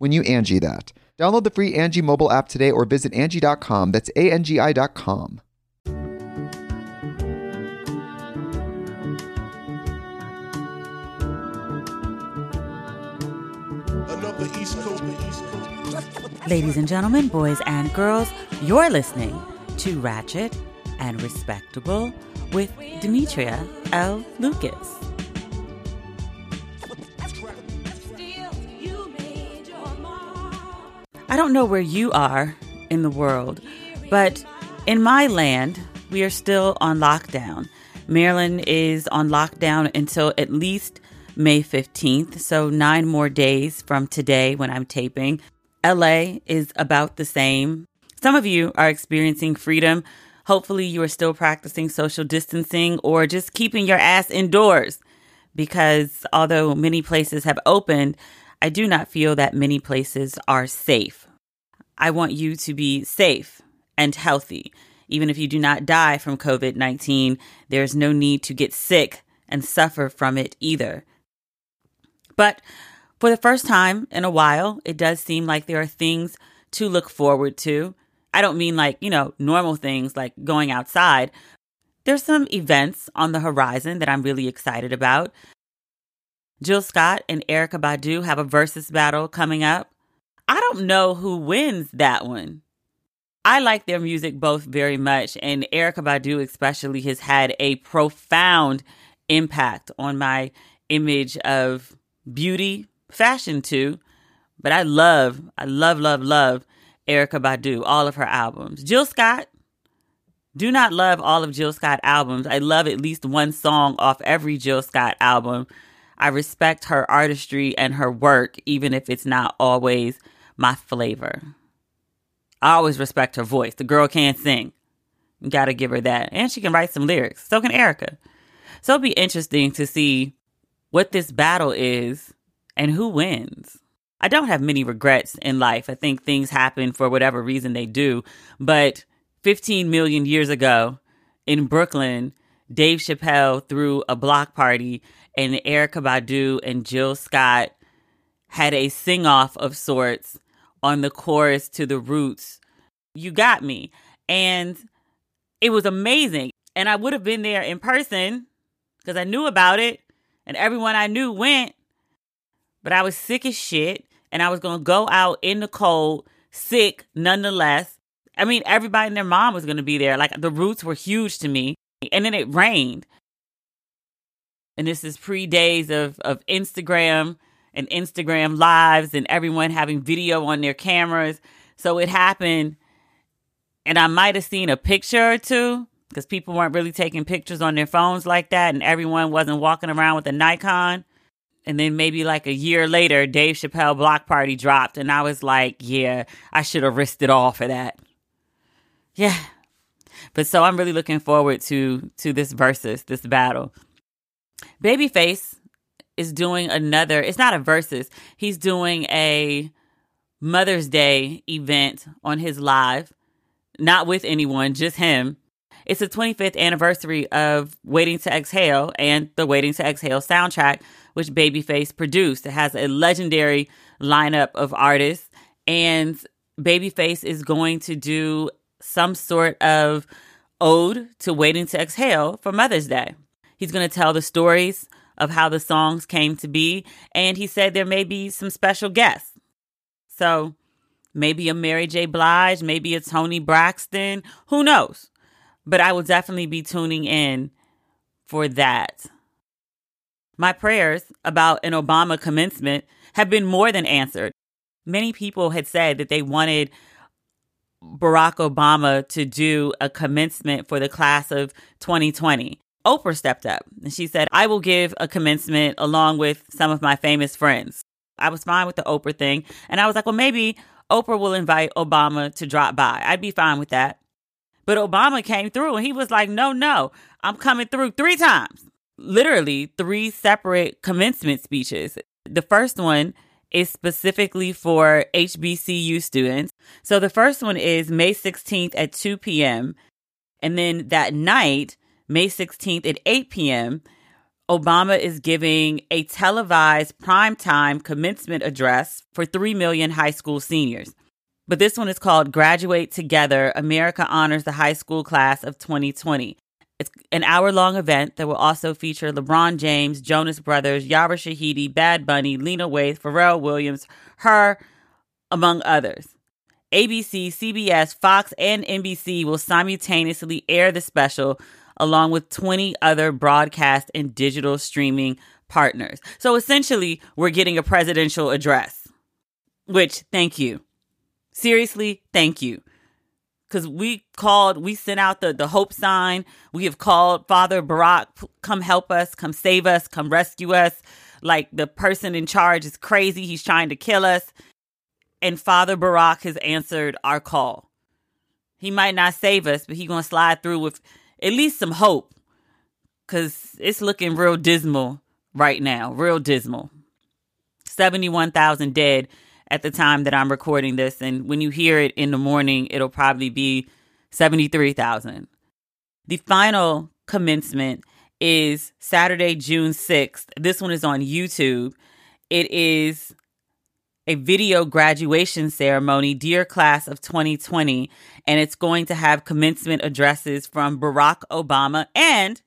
when you Angie that. Download the free Angie mobile app today or visit Angie.com. That's A-N-G-I dot com. Another East Coast, East Coast. Ladies and gentlemen, boys and girls, you're listening to Ratchet and Respectable with Demetria L. Lucas. I don't know where you are in the world, but in my land, we are still on lockdown. Maryland is on lockdown until at least May 15th, so nine more days from today when I'm taping. LA is about the same. Some of you are experiencing freedom. Hopefully, you are still practicing social distancing or just keeping your ass indoors. Because although many places have opened, I do not feel that many places are safe. I want you to be safe and healthy. Even if you do not die from COVID 19, there's no need to get sick and suffer from it either. But for the first time in a while, it does seem like there are things to look forward to. I don't mean like, you know, normal things like going outside. There's some events on the horizon that I'm really excited about. Jill Scott and Erykah Badu have a versus battle coming up. I don't know who wins that one. I like their music both very much, and Erykah Badu especially has had a profound impact on my image of beauty, fashion too. But I love, I love, love, love Erykah Badu, all of her albums. Jill Scott, do not love all of Jill Scott albums. I love at least one song off every Jill Scott album. I respect her artistry and her work, even if it's not always my flavor. I always respect her voice. The girl can sing. You gotta give her that. And she can write some lyrics. So can Erykah. So it'll be interesting to see what this battle is and who wins. I don't have many regrets in life. I think things happen for whatever reason they do. But 15 million years ago in Brooklyn, Dave Chappelle threw a block party and Erykah Badu and Jill Scott had a sing off of sorts on the chorus to the roots. You got me. And it was amazing. And I would have been there in person because I knew about it and everyone I knew went. But I was sick as shit and I was going to go out in the cold, sick nonetheless. I mean, everybody and their mom was going to be there. Like the roots were huge to me. And then it rained. And this is pre days of, of Instagram and Instagram lives and everyone having video on their cameras. So it happened. And I might have seen a picture or two because people weren't really taking pictures on their phones like that. And everyone wasn't walking around with a Nikon. And then maybe like a year later, Dave Chappelle Block Party dropped. And I was like, yeah, I should have risked it all for that. Yeah. But so I'm really looking forward to to this versus, this battle. Babyface is doing another, it's not a versus. He's doing a Mother's Day event on his live. not with anyone, just him. It's the 25th anniversary of Waiting to Exhale and the Waiting to Exhale soundtrack, which Babyface produced. It has a legendary lineup of artists, and Babyface is going to do some sort of ode to Waiting to Exhale for Mother's Day. He's going to tell the stories of how the songs came to be, and he said there may be some special guests. So maybe a Mary J. Blige, maybe a Toni Braxton, who knows? But I will definitely be tuning in for that. My prayers about an Obama commencement have been more than answered. Many people had said that they wanted Barack Obama to do a commencement for the class of 2020. Oprah stepped up and she said, I will give a commencement along with some of my famous friends. I was fine with the Oprah thing. And I was like, well, maybe Oprah will invite Obama to drop by. I'd be fine with that. But Obama came through and he was like, no, no, I'm coming through three times. Literally, three separate commencement speeches. The first one is specifically for HBCU students. So the first one is May 16th at 2 p.m. And then that night, May 16th at 8 p.m., Obama is giving a televised primetime commencement address for 3 million high school seniors. But this one is called Graduate Together America Honors the High School Class of 2020. It's an hour long event that will also feature LeBron James, Jonas Brothers, Yara Shahidi, Bad Bunny, Lena Waithe, Pharrell Williams, H.E.R., among others. ABC, CBS, Fox, and NBC will simultaneously air the special along with 20 other broadcast and digital streaming partners. So essentially, we're getting a presidential address, which thank you. Seriously, thank you. Because we called, we sent out the, the hope sign. We have called Father Barack, come help us, come save us, come rescue us. Like the person in charge is crazy. He's trying to kill us. And Father Barack has answered our call. He might not save us, but he's going to slide through with at least some hope because it's looking real dismal right now, real dismal. 71,000 dead at the time that I'm recording this. And when you hear it in the morning, it'll probably be 73,000. The final commencement is Saturday, June 6th. This one is on YouTube. It is a video graduation ceremony, Dear Class of 2020, and it's going to have commencement addresses from Barack Obama and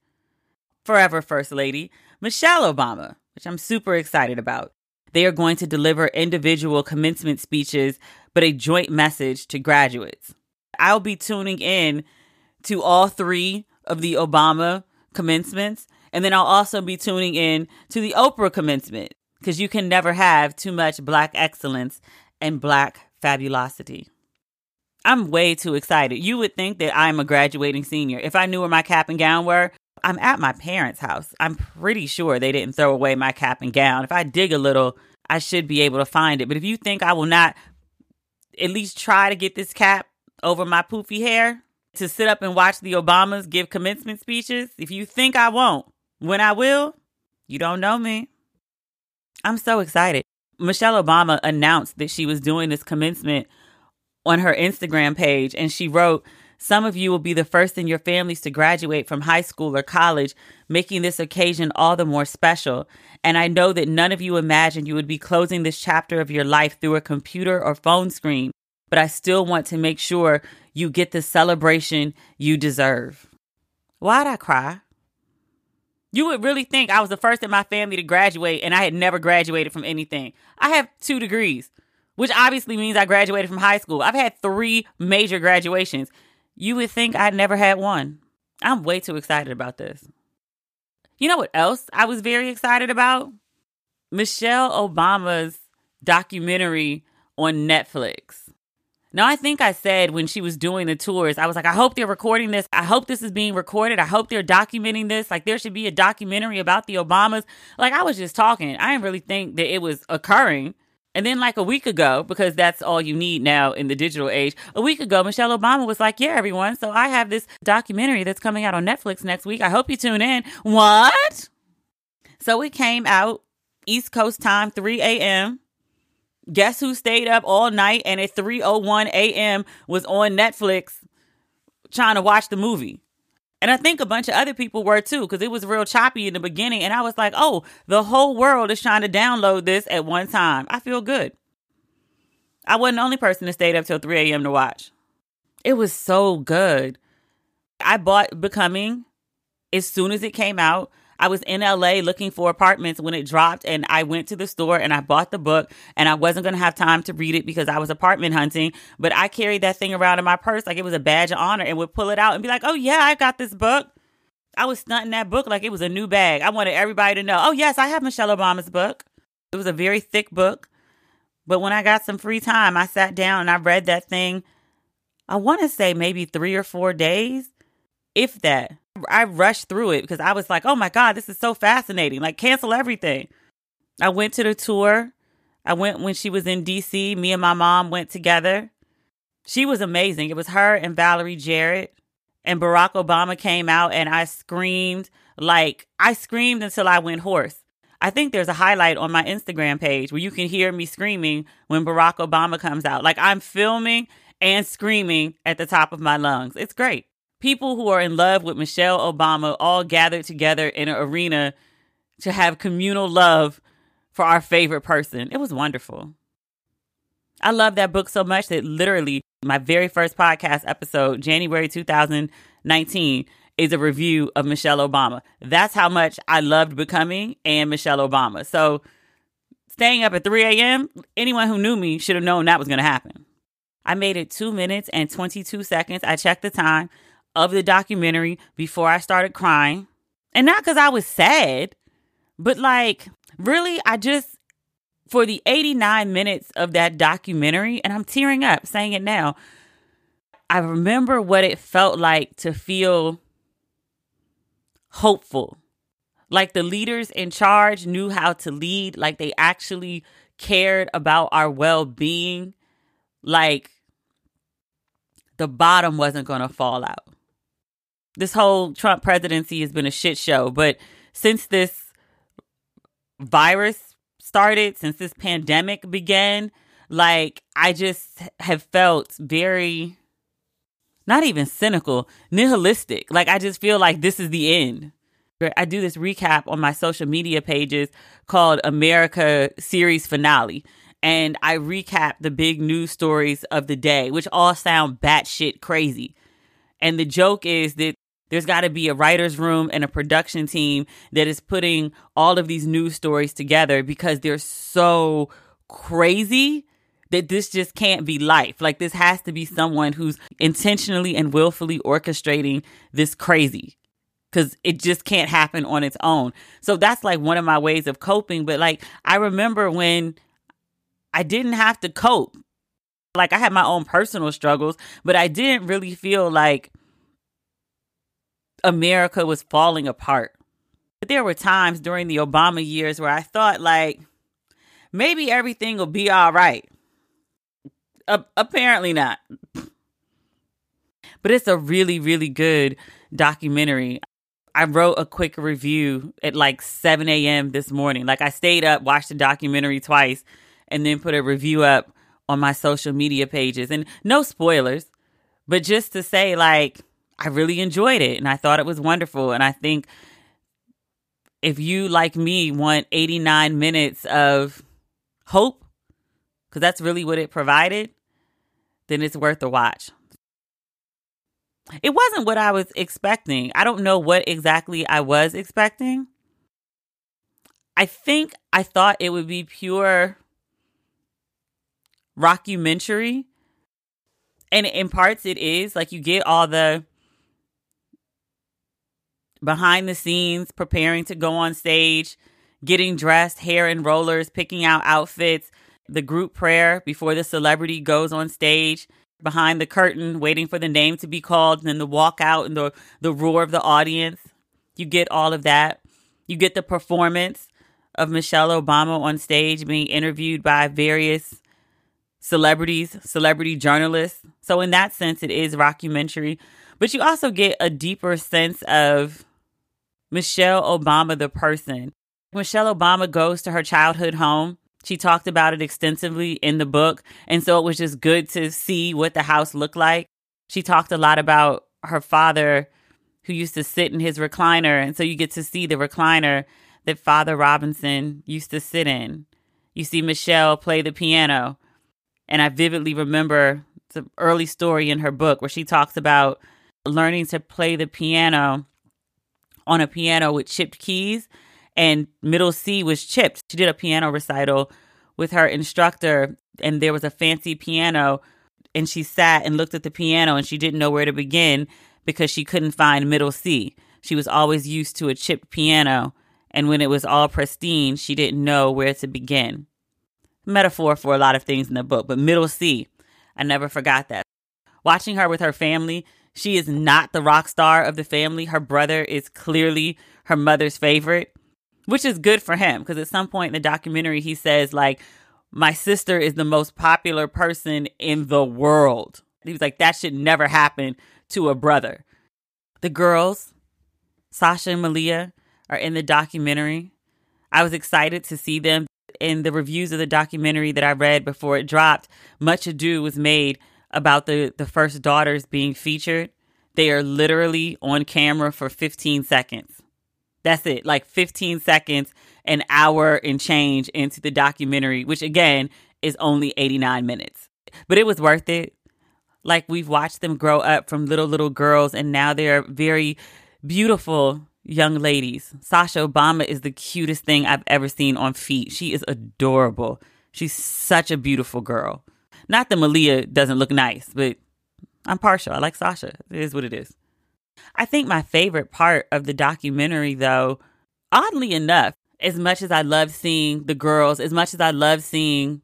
forever First Lady Michelle Obama, which I'm super excited about. They are going to deliver individual commencement speeches, but a joint message to graduates. I'll be tuning in to all three of the Obama commencements, and then I'll also be tuning in to the Oprah commencement because you can never have too much black excellence and black fabulosity. I'm way too excited. You would think that I'm a graduating senior. If I knew where my cap and gown were, I'm at my parents' house. I'm pretty sure they didn't throw away my cap and gown. If I dig a little, I should be able to find it. But if you think I will not at least try to get this cap over my poofy hair to sit up and watch the Obamas give commencement speeches, if you think I won't, when I will, you don't know me. I'm so excited. Michelle Obama announced that she was doing this commencement on her Instagram page, and she wrote, Some of you will be the first in your families to graduate from high school or college, making this occasion all the more special. And I know that none of you imagined you would be closing this chapter of your life through a computer or phone screen, but I still want to make sure you get the celebration you deserve. Why'd I cry? You would really think I was the first in my family to graduate and I had never graduated from anything. I have two degrees, which obviously means I graduated from high school. I've had three major graduations. You would think I'd never had one. I'm way too excited about this. You know what else I was very excited about? Michelle Obama's documentary on Netflix. Now, I think I said when she was doing the tours, I was like, I hope they're recording this. I hope this is being recorded. I hope they're documenting this. Like, there should be a documentary about the Obamas. Like, I was just talking. I didn't really think that it was occurring. And then, like a week ago, because that's all you need now in the digital age, a week ago, Michelle Obama was like, Yeah, everyone. So I have this documentary that's coming out on Netflix next week. I hope you tune in. What? So it came out East Coast time, 3 a.m. Guess who stayed up all night and at 3:01 a.m. was on Netflix trying to watch the movie. And I think a bunch of other people were too, because it was real choppy in the beginning. And I was like, oh, the whole world is trying to download this at one time. I feel good. I wasn't the only person that stayed up till 3 a.m. to watch. It was so good. I bought Becoming as soon as it came out. I was in LA looking for apartments when it dropped, and I went to the store and I bought the book. And I wasn't going to have time to read it because I was apartment hunting. But I carried that thing around in my purse like it was a badge of honor and would pull it out and be like, oh, yeah, I got this book. I was stunting that book like it was a new bag. I wanted everybody to know, oh, yes, I have Michelle Obama's book. It was a very thick book. But when I got some free time, I sat down and I read that thing. I want to say maybe three or four days, if that. I rushed through it because I was like, oh my God, this is so fascinating. Like, cancel everything. I went to the tour. I went when she was in DC. Me and my mom went together. She was amazing. It was her and Valerie Jarrett. And Barack Obama came out and I screamed like I screamed until I went hoarse. I think there's a highlight on my Instagram page where you can hear me screaming when Barack Obama comes out. Like I'm filming and screaming at the top of my lungs. It's great. People who are in love with Michelle Obama all gathered together in an arena to have communal love for our favorite person. It was wonderful. I love that book so much that literally my very first podcast episode, January 2019, is a review of Michelle Obama. That's how much I loved becoming and Michelle Obama. So staying up at 3 a.m., anyone who knew me should have known that was going to happen. I made it two minutes and 22 seconds. I checked the time of the documentary before I started crying. And not because I was sad, but like, really, I just, for the 89 minutes of that documentary, and I'm tearing up saying it now, I remember what it felt like to feel hopeful. Like the leaders in charge knew how to lead, like they actually cared about our well being. Like the bottom wasn't going to fall out. This whole Trump presidency has been a shit show, but since this virus started, since this pandemic began, like I just have felt very not even cynical, nihilistic. Like I just feel like this is the end. I do this recap on my social media pages called America Series Finale. And I recap the big news stories of the day, which all sound batshit crazy. And the joke is that there's got to be a writer's room and a production team that is putting all of these news stories together because they're so crazy that this just can't be life. Like this has to be someone who's intentionally and willfully orchestrating this crazy because it just can't happen on its own. So that's like one of my ways of coping. But like, I remember when I didn't have to cope. Like, I had my own personal struggles, but I didn't really feel like America was falling apart. But there were times during the Obama years where I thought, like, maybe everything will be all right. Uh, apparently not. But it's a really, really good documentary. I wrote a quick review at like 7 a.m. this morning. Like I stayed up, watched the documentary twice, and then put a review up on my social media pages. And no spoilers, but just to say, like, I really enjoyed it and I thought it was wonderful. And I think if you, like me, want 89 minutes of hope because that's really what it provided, then it's worth a watch. It wasn't what I was expecting. I don't know what exactly I was expecting. I think I thought it would be pure rockumentary. And in parts it is. Like you get all the behind the scenes, preparing to go on stage, getting dressed, hair and rollers, picking out outfits, the group prayer before the celebrity goes on stage behind the curtain waiting for the name to be called and then the walk out and the the roar of the audience. You get all of that. You get the performance of Michelle Obama on stage being interviewed by various celebrities celebrity journalists. So in that sense it is rockumentary. But you also get a deeper sense of Michelle Obama the person Michelle Obama goes to her childhood home she talked about it extensively in the book. And so it was just good to see what the house looked like. She talked a lot about her father who used to sit in his recliner. And so you get to see the recliner that Father Robinson used to sit in. You see Michelle play the piano. And I vividly remember an early story in her book where she talks about learning to play the piano on a piano with chipped keys and middle C was chipped. She did a piano recital with her instructor and there was a fancy piano and she sat and looked at the piano and she didn't know where to begin because she couldn't find middle C. She was always used to a chipped piano and when it was all pristine, she didn't know where to begin. Metaphor for a lot of things in the book, but middle C, I never forgot that. Watching her with her family, she is not the rock star of the family. Her brother is clearly her mother's favorite, which is good for him because at some point in the documentary, he says, like, my sister is the most popular person in the world. He was like, that should never happen to a brother. The girls, Sasha and Malia, are in the documentary. I was excited to see them. In the reviews of the documentary that I read before it dropped, much ado was made about the, the first daughters being featured. They are literally on camera for 15 seconds. That's it, like 15 seconds, an hour and change into the documentary, which again is only 89 minutes. But it was worth it. Like we've watched them grow up from little, little girls, and now they're very beautiful young ladies. Sasha Obama is the cutest thing I've ever seen on feet. She is adorable. She's such a beautiful girl. Not that Malia doesn't look nice, but I'm partial. I like Sasha. It is what it is. I think my favorite part of the documentary, though, oddly enough, as much as I love seeing the girls, as much as I love seeing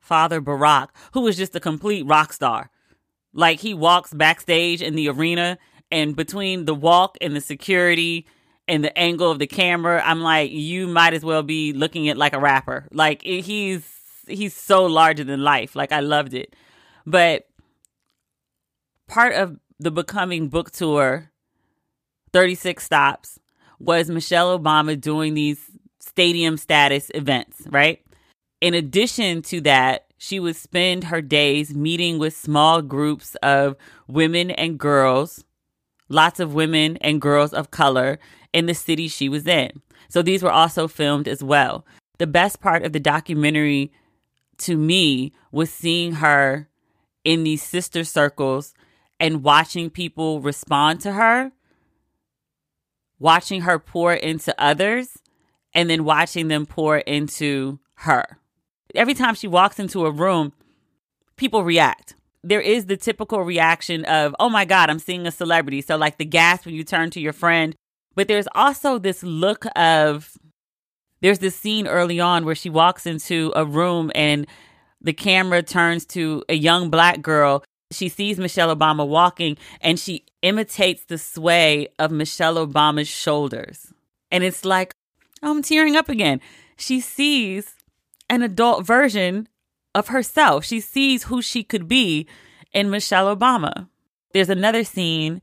Father Barack, who was just a complete rock star. Like he walks backstage in the arena, and between the walk and the security and the angle of the camera, I'm like, you might as well be looking at like a rapper. Like he's he's so larger than life. Like I loved it. But part of the Becoming book tour, 36 stops, was Michelle Obama doing these stadium status events, right? In addition to that, she would spend her days meeting with small groups of women and girls, lots of women and girls of color in the city she was in. So these were also filmed as well. The best part of the documentary to me was seeing her in these sister circles and watching people respond to her, watching her pour into others, and then watching them pour into her. Every time she walks into a room, people react. There is the typical reaction of, oh my God, I'm seeing a celebrity. So, like the gasp when you turn to your friend. But there's also this look of, there's this scene early on where she walks into a room and the camera turns to a young black girl. She sees Michelle Obama walking and she imitates the sway of Michelle Obama's shoulders. And it's like, oh, I'm tearing up again. She sees an adult version of herself. She sees who she could be in Michelle Obama. There's another scene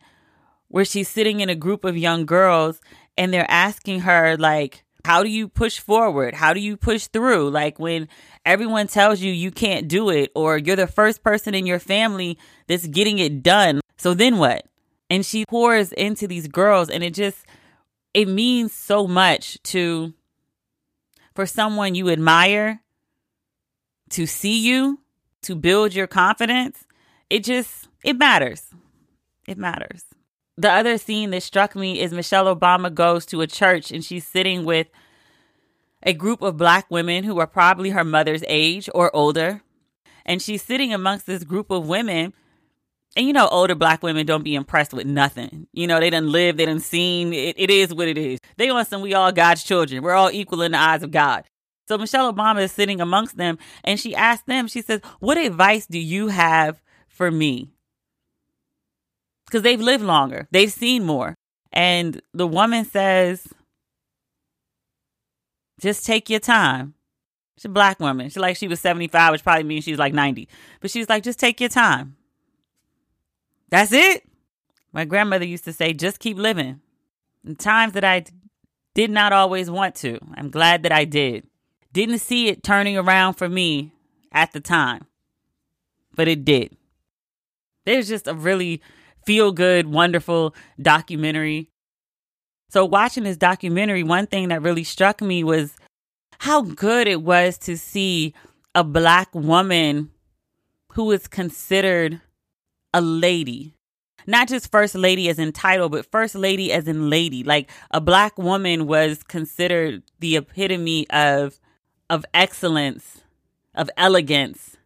where she's sitting in a group of young girls and they're asking her, like, how do you push forward? How do you push through? Like when everyone tells you you can't do it, or you're the first person in your family that's getting it done. So then what? And she pours into these girls, and it just, it means so much to, for someone you admire to see you, to build your confidence. It just, it matters. It matters the other scene that struck me is Michelle Obama goes to a church and she's sitting with a group of black women who are probably her mother's age or older. And she's sitting amongst this group of women. And you know, older black women don't be impressed with nothing. You know, they done lived, they done seen. It, it is what it is. They want some, we all God's children. We're all equal in the eyes of God. So Michelle Obama is sitting amongst them and she asked them, she says, What advice do you have for me? Because they've lived longer, they've seen more. And the woman says, just take your time. She's a black woman. She's like she was 75, which probably means she's like 90. But she's like, just take your time. That's it. My grandmother used to say, just keep living. In times that I did not always want to, I'm glad that I did. Didn't see it turning around for me at the time, but it did. There's just a really feel good, wonderful documentary. So, watching this documentary, one thing that really struck me was how good it was to see a black woman who is considered a lady. Not just first lady as in title, but first lady as in lady. Like a black woman was considered the epitome of of excellence, of elegance,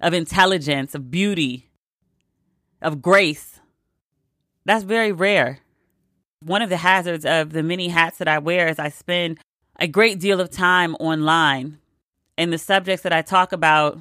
of intelligence, of beauty, of grace. That's very rare. One of the hazards of the many hats that I wear is I spend a great deal of time online. And the subjects that I talk about,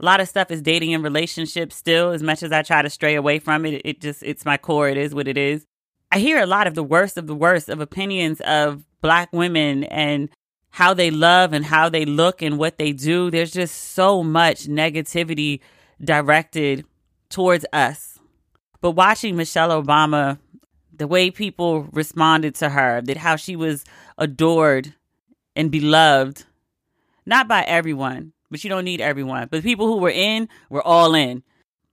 a lot of stuff is dating and relationships still, as much as I try to stray away from it. It just, it's my core. It is what it is. I hear a lot of the worst of the worst of opinions of black women and how they love and how they look and what they do. There's just so much negativity directed towards us. But watching Michelle Obama, the way people responded to her, that how she was adored and beloved, not by everyone, but you don't need everyone. But people who were in were all in.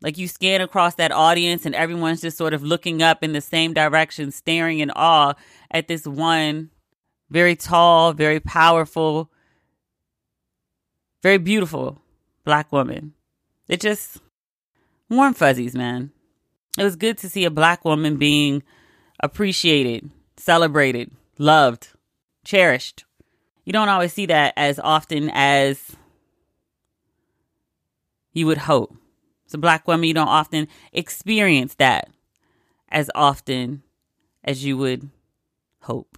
Like you scan across that audience and everyone's just sort of looking up in the same direction, staring in awe at this one very tall, very powerful, very beautiful black woman. It just warm fuzzies, man. It was good to see a black woman being appreciated, celebrated, loved, cherished. You don't always see that as often as you would hope. As a black woman, you don't often experience that as often as you would hope.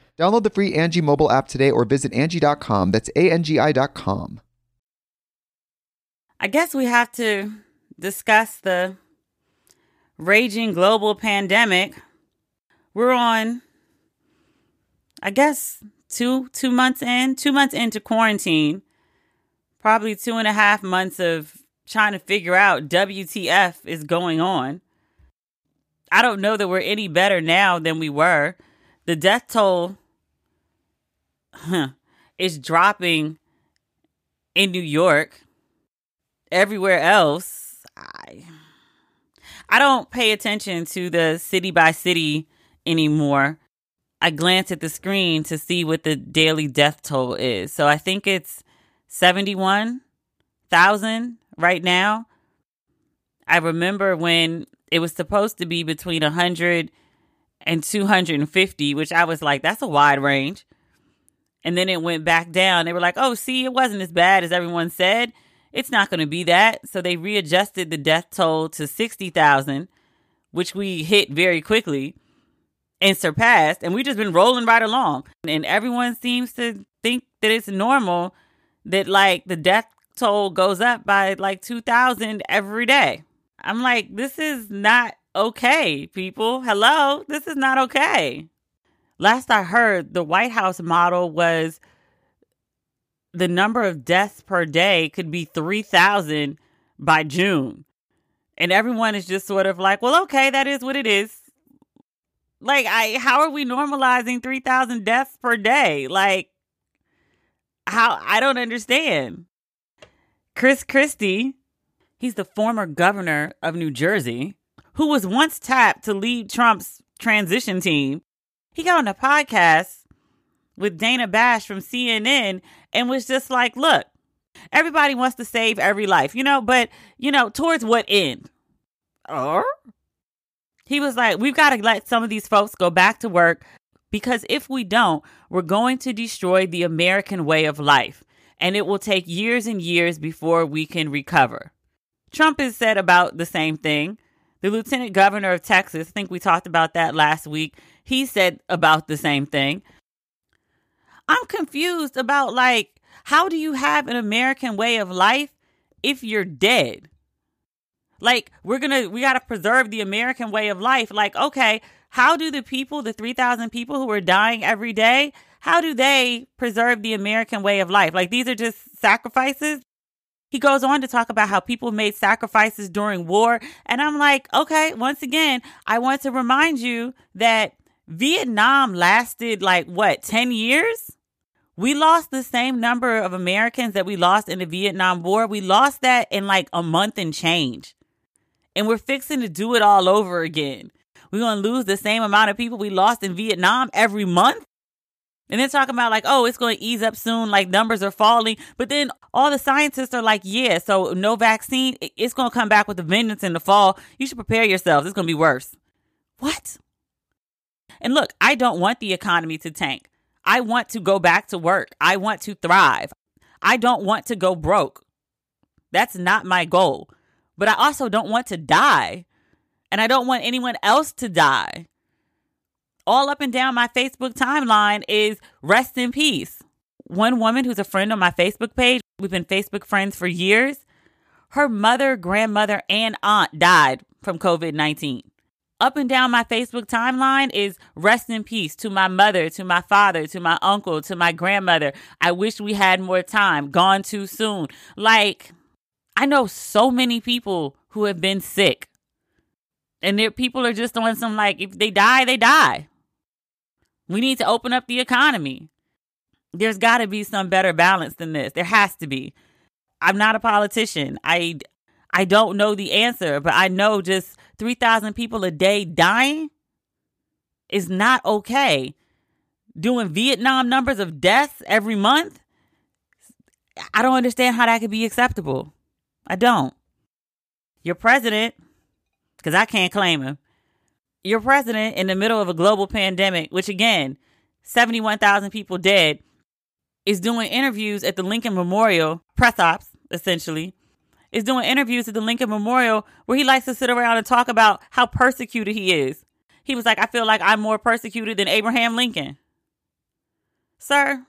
Download the free Angie mobile app today or visit Angie.com. That's A-N-G-I dot com. I guess we have to discuss the raging global pandemic. We're on, I guess, two two months in, two months into quarantine. Probably two and a half months of trying to figure out WTF is going on. I don't know that we're any better now than we were. The death toll is dropping in New York. Everywhere else, I I don't pay attention to the city by city anymore. I glance at the screen to see what the daily death toll is. So I think it's 71,000 right now. I remember when it was supposed to be between 100 and 250, which I was like, that's a wide range. And then it went back down. They were like, oh, see, it wasn't as bad as everyone said. It's not going to be that. So they readjusted the death toll to 60,000, which we hit very quickly. and surpassed, and we just been rolling right along. And everyone seems to think that it's normal that like the death toll goes up by like 2,000 every day. I'm like, this is not okay, people. Hello, this is not okay. Last I heard, the White House model was the number of deaths per day could be 3,000 by June. And everyone is just sort of like, well, okay, that is what it is. Like, I how are we normalizing 3,000 deaths per day? Like, how I don't understand. Chris Christie, he's the former governor of New Jersey, who was once tapped to lead Trump's transition team. He got on a podcast with Dana Bash from CNN and was just like, look, everybody wants to save every life, you know, but, you know, towards what end? Or he was like, we've got to let some of these folks go back to work because if we don't, we're going to destroy the American way of life. And it will take years and years before we can recover. Trump has said about the same thing. The lieutenant governor of Texas, I think we talked about that last week, he said about the same thing. I'm confused about like, how do you have an American way of life if you're dead? Like, we're gonna, we gotta preserve the American way of life. Like, okay, how do the people, the 3,000 people who are dying every day, how do they preserve the American way of life? Like, these are just sacrifices. He goes on to talk about how people made sacrifices during war. And I'm like, okay, once again, I want to remind you that Vietnam lasted like what, 10 years? We lost the same number of Americans that we lost in the Vietnam War. We lost that in like a month and change. And we're fixing to do it all over again. We're going to lose the same amount of people we lost in Vietnam every month. And then talking about like, oh, it's going to ease up soon, like numbers are falling. But then all the scientists are like, yeah, so no vaccine, it's going to come back with a vengeance in the fall. You should prepare yourselves. It's going to be worse. What? And look, I don't want the economy to tank. I want to go back to work. I want to thrive. I don't want to go broke. That's not my goal but I also don't want to die. And I don't want anyone else to die. All up and down my Facebook timeline is rest in peace. One woman who's a friend on my Facebook page, we've been Facebook friends for years. Her mother, grandmother, and aunt died from COVID 19. Up and down my Facebook timeline is rest in peace to my mother, to my father, to my uncle, to my grandmother. I wish we had more time. Gone too soon. Like, I know so many people who have been sick. And their people are just on some like if they die, they die. We need to open up the economy. There's got to be some better balance than this. There has to be. I'm not a politician. I I don't know the answer, but I know just 3,000 people a day dying is not okay. Doing Vietnam numbers of deaths every month, I don't understand how that could be acceptable. I don't. Your president, because I can't claim him, your president in the middle of a global pandemic, which again, 71,000 people dead, is doing interviews at the Lincoln Memorial, press ops, essentially, is doing interviews at the Lincoln Memorial where he likes to sit around and talk about how persecuted he is. He was like, I feel like I'm more persecuted than Abraham Lincoln. Sir,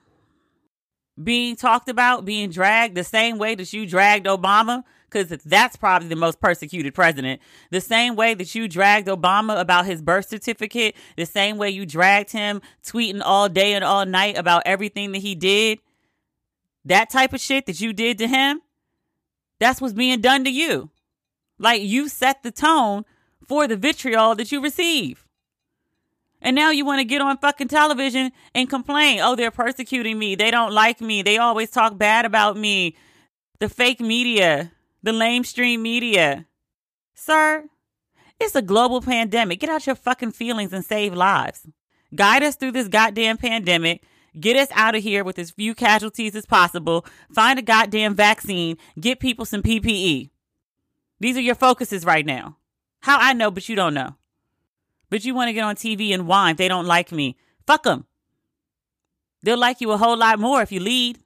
being talked about, being dragged the same way that you dragged Obama, because that's probably the most persecuted president. The same way that you dragged Obama about his birth certificate, the same way you dragged him tweeting all day and all night about everything that he did. That type of shit that you did to him, that's what's being done to you. Like you set the tone for the vitriol that you receive. And now you want to get on fucking television and complain. Oh, they're persecuting me. They don't like me. They always talk bad about me. The fake media, the lamestream media. Sir, it's a global pandemic. Get out your fucking feelings and save lives. Guide us through this goddamn pandemic. Get us out of here with as few casualties as possible. Find a goddamn vaccine. Get people some PPE. These are your focuses right now. How I know, but you don't know. But you want to get on TV and whine they don't like me. Fuck them. They'll like you a whole lot more if you lead.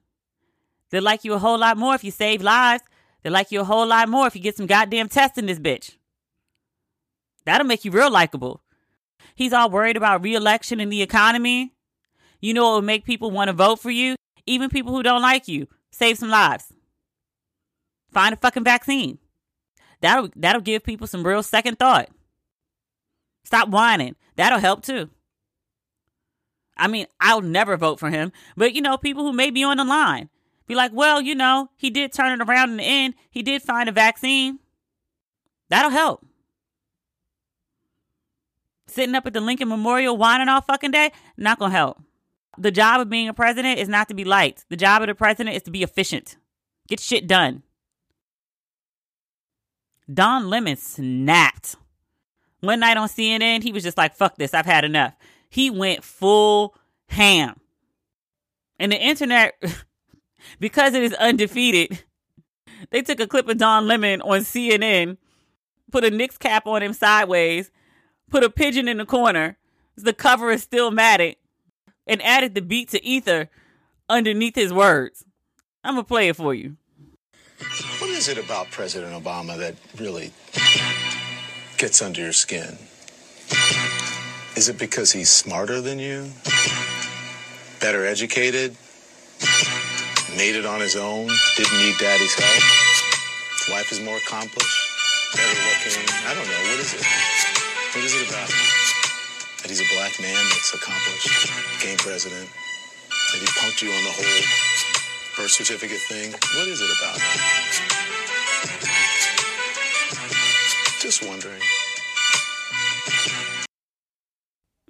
They'll like you a whole lot more if you save lives. They'll like you a whole lot more if you get some goddamn tests in this bitch. That'll make you real likable. He's all worried about reelection and the economy. You know what would make people want to vote for you? Even people who don't like you. Save some lives. Find a fucking vaccine. That'll that'll give people some real second thought. Stop whining. That'll help too. I mean, I'll never vote for him, but you know, people who may be on the line be like, well, you know, he did turn it around in the end. He did find a vaccine. That'll help. Sitting up at the Lincoln Memorial whining all fucking day, not gonna help. The job of being a president is not to be liked. The job of the president is to be efficient. Get shit done. Don Lemon snapped. One night on CNN, he was just like, fuck this, I've had enough. He went full ham. And the internet, because it is undefeated, they took a clip of Don Lemon on CNN, put a Knicks cap on him sideways, put a pigeon in the corner. The cover is Stillmatic, and added the beat to Ether underneath his words. I'm gonna play it for you. What is it about President Obama that really gets under your skin? Is it because he's smarter than you? Better educated? Made it on his own? Didn't need daddy's help? Life is more accomplished? Better looking? I don't know. What is it? What is it about? That he's a black man that's accomplished, became president, that he punked you on the whole birth certificate thing? What is it about? Just wondering.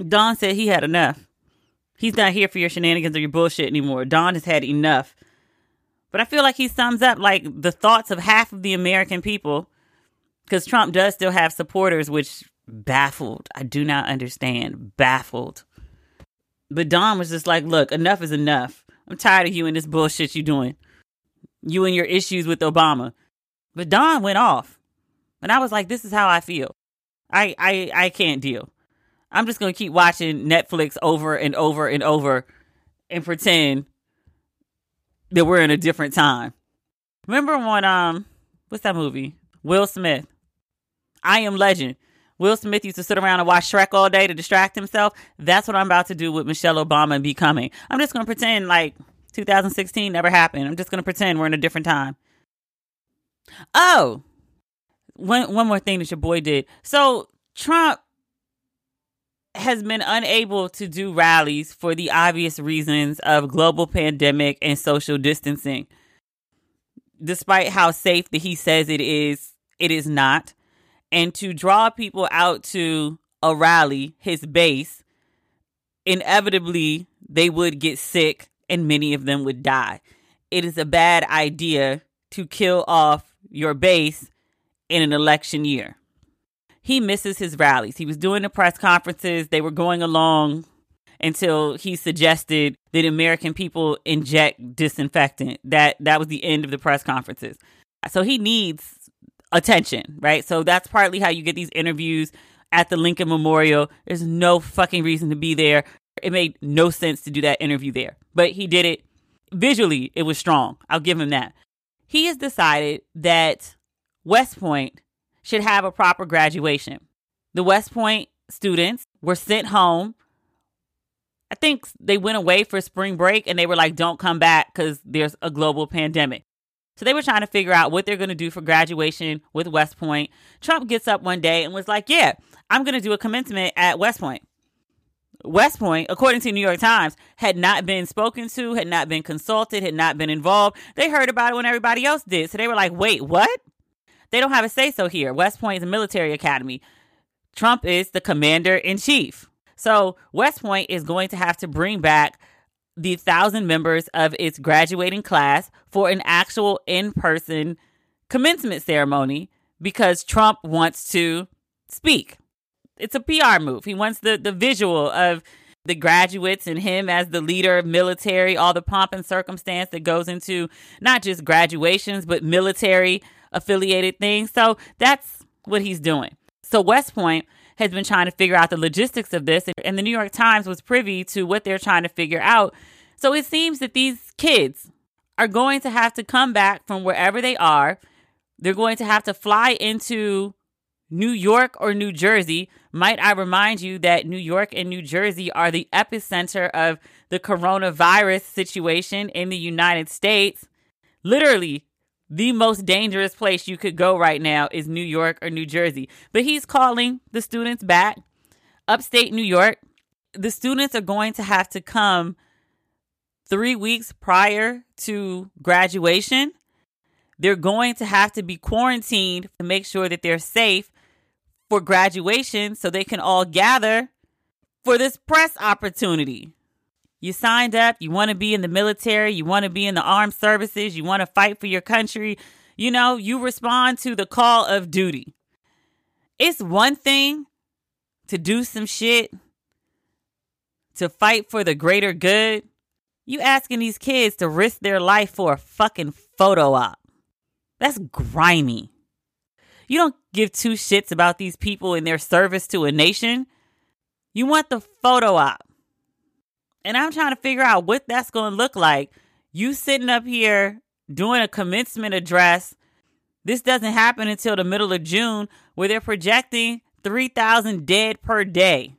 Don said he had enough. He's not here for your shenanigans or your bullshit anymore. Don has had enough. But I feel like he sums up like the thoughts of half of the American people because Trump does still have supporters, which baffled. I do not understand. Baffled. But Don was just like, look, enough is enough. I'm tired of you and this bullshit you doing. You and your issues with Obama. But Don went off. And I was like, this is how I feel. I I I can't deal. I'm just gonna keep watching Netflix over and over and over and pretend that we're in a different time. Remember when um what's that movie? Will Smith. I am legend. Will Smith used to sit around and watch Shrek all day to distract himself. That's what I'm about to do with Michelle Obama and becoming. I'm just gonna pretend like 2016 never happened. I'm just gonna pretend we're in a different time. Oh, one one more thing that your boy did. So Trump has been unable to do rallies for the obvious reasons of global pandemic and social distancing. Despite how safe that he says it is, it is not. And to draw people out to a rally, his base, inevitably they would get sick and many of them would die. It is a bad idea to kill off your base in an election year. He misses his rallies. He was doing the press conferences, they were going along until he suggested that American people inject disinfectant. That that was the end of the press conferences. So he needs attention, right? So that's partly how you get these interviews at the Lincoln Memorial. There's no fucking reason to be there. It made no sense to do that interview there. But he did it visually, it was strong. I'll give him that. He has decided that West Point should have a proper graduation. The West Point students were sent home. I think they went away for spring break and they were like, don't come back because there's a global pandemic. So they were trying to figure out what they're going to do for graduation with West Point. Trump gets up one day and was like, yeah, I'm going to do a commencement at West Point. West Point, according to New York Times, had not been spoken to, had not been consulted, had not been involved. They heard about it when everybody else did. So they were like, wait, what? They don't have a say so here. West Point is a military academy. Trump is the commander in chief. So West Point is going to have to bring back the thousand members of its graduating class for an actual in person commencement ceremony because Trump wants to speak. It's a PR move. He wants the, the visual of the graduates and him as the leader of military, all the pomp and circumstance that goes into not just graduations, but military affiliated things. So that's what he's doing. So West Point has been trying to figure out the logistics of this, and the New York Times was privy to what they're trying to figure out. So it seems that these kids are going to have to come back from wherever they are. They're going to have to fly into New York or New Jersey. Might I remind you that New York and New Jersey are the epicenter of the coronavirus situation in the United States? Literally, the most dangerous place you could go right now is New York or New Jersey. But he's calling the students back. Upstate New York, the students are going to have to come three weeks prior to graduation. They're going to have to be quarantined to make sure that they're safe for graduation so they can all gather for this press opportunity. You signed up, you want to be in the military, you want to be in the armed services, you want to fight for your country. You know, you respond to the call of duty. It's one thing to do some shit to fight for the greater good. You asking these kids to risk their life for a fucking photo op. That's grimy. You don't give two shits about these people and their service to a nation. You want the photo op. And I'm trying to figure out what that's going to look like. You sitting up here doing a commencement address. This doesn't happen until the middle of June, where they're projecting 3,000 dead per day.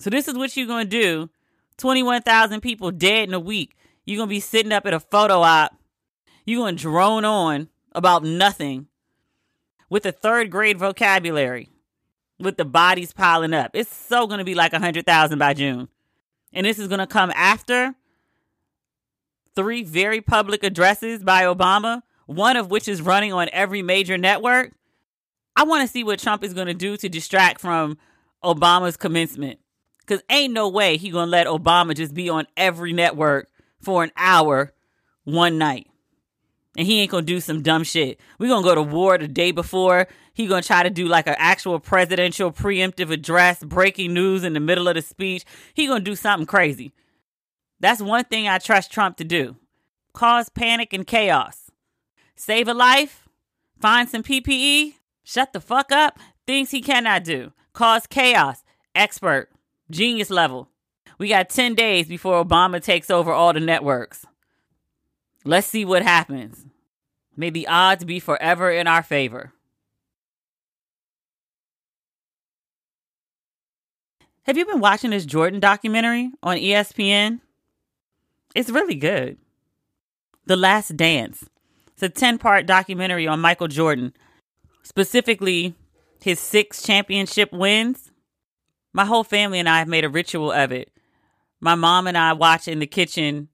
So, this is what you're going to do 21,000 people dead in a week. You're going to be sitting up at a photo op. You're going to drone on about nothing with a third grade vocabulary with the bodies piling up. It's so going to be like 100,000 by June. And this is going to come after three very public addresses by Obama, one of which is running on every major network. I want to see what Trump is going to do to distract from Obama's commencement. Because ain't no way he going to let Obama just be on every network for an hour one night. And he ain't to do some dumb shit. we to go to war the day before. He to try to do like an actual presidential preemptive address, breaking news in the middle of the speech. He to do something crazy. That's one thing I trust Trump to do. Cause panic and chaos. Save a life, find some PPE, shut the fuck up, things he cannot do. Cause chaos, expert, genius level. We got 10 days before Obama takes over all the networks. Let's see what happens. May the odds be forever in our favor. Have you been watching this Jordan documentary on ESPN? It's really good. The Last Dance. It's a 10 part documentary on Michael Jordan, specifically his six championship wins. My whole family and I have made a ritual of it. My mom and I watch in the kitchen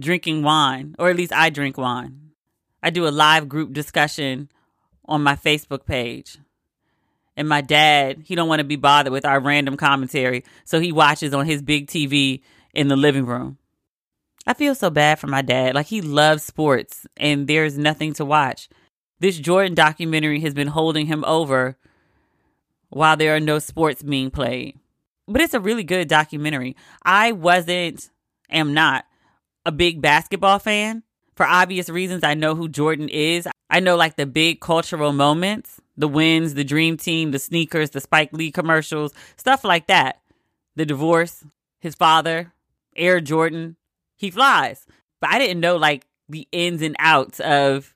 drinking wine, or at least I drink wine. I do a live group discussion on my Facebook page. And my dad he don't want to be bothered with our random commentary so he watches on his big tv in the living room. I feel so bad for my dad like he loves sports and there's nothing to watch. This jordan documentary has been holding him over while there are no sports being played. But it's a really good documentary. I wasn't am not a big basketball fan for obvious reasons i know who jordan is i know like the big cultural moments the wins, the dream team, the sneakers, the Spike Lee commercials, stuff like that. The divorce, his father, Air Jordan, he flies. But I didn't know like the ins and outs of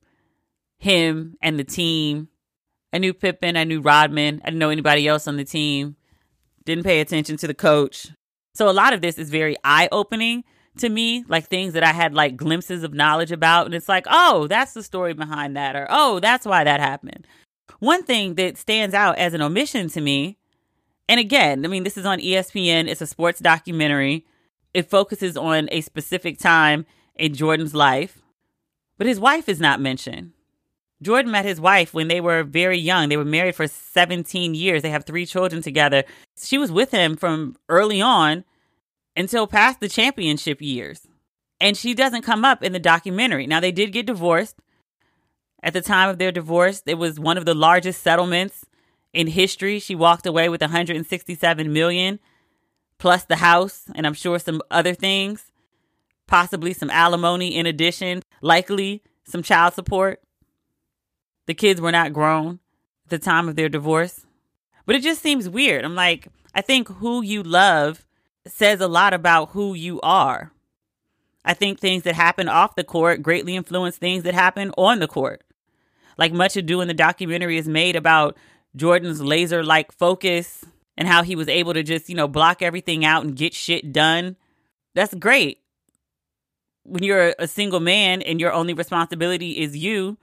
him and the team. I knew Pippen, I knew Rodman, I didn't know anybody else on the team. Didn't pay attention to the coach. So a lot of this is very eye opening to me, like things that I had like glimpses of knowledge about. And it's like, oh, that's the story behind that. Or, oh, that's why that happened. One thing that stands out as an omission to me, and again, I mean, this is on ESPN, it's a sports documentary. It focuses on a specific time in Jordan's life, but his wife is not mentioned. Jordan met his wife when they were very young. They were married for 17 years. They have three children together. She was with him from early on until past the championship years. And she doesn't come up in the documentary. Now, they did get divorced, at the time of their divorce, it was one of the largest settlements in history. She walked away with 167 million plus the house and I'm sure some other things, possibly some alimony in addition, likely some child support. The kids were not grown at the time of their divorce. But it just seems weird. I'm like, I think who you love says a lot about who you are. I think things that happen off the court greatly influence things that happen on the court. Like much ado in the documentary is made about Jordan's laser like focus and how he was able to just, you know, block everything out and get shit done. That's great. When you're a single man and your only responsibility is you.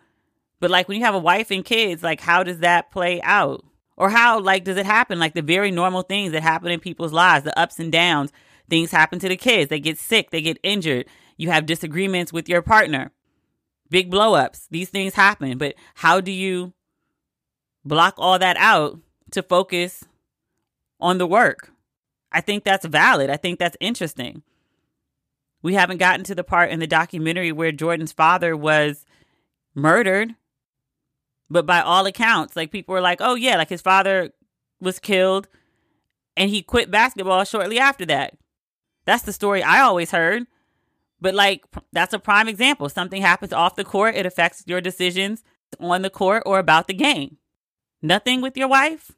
But like when you have a wife and kids, like how does that play out? Or how like does it happen? Like the very normal things that happen in people's lives, the ups and downs. Things happen to the kids. They get sick, they get injured. You have disagreements with your partner. Big blowups. These things happen, but how do you block all that out to focus on the work. I think that's valid. I think that's interesting. We haven't gotten to the part in the documentary where Jordan's father was murdered. But by all accounts, like people were like, oh, yeah, like his father was killed and he quit basketball shortly after that. That's the story I always heard. But like, that's a prime example. Something happens off the court, it affects your decisions on the court or about the game. Nothing with your wife?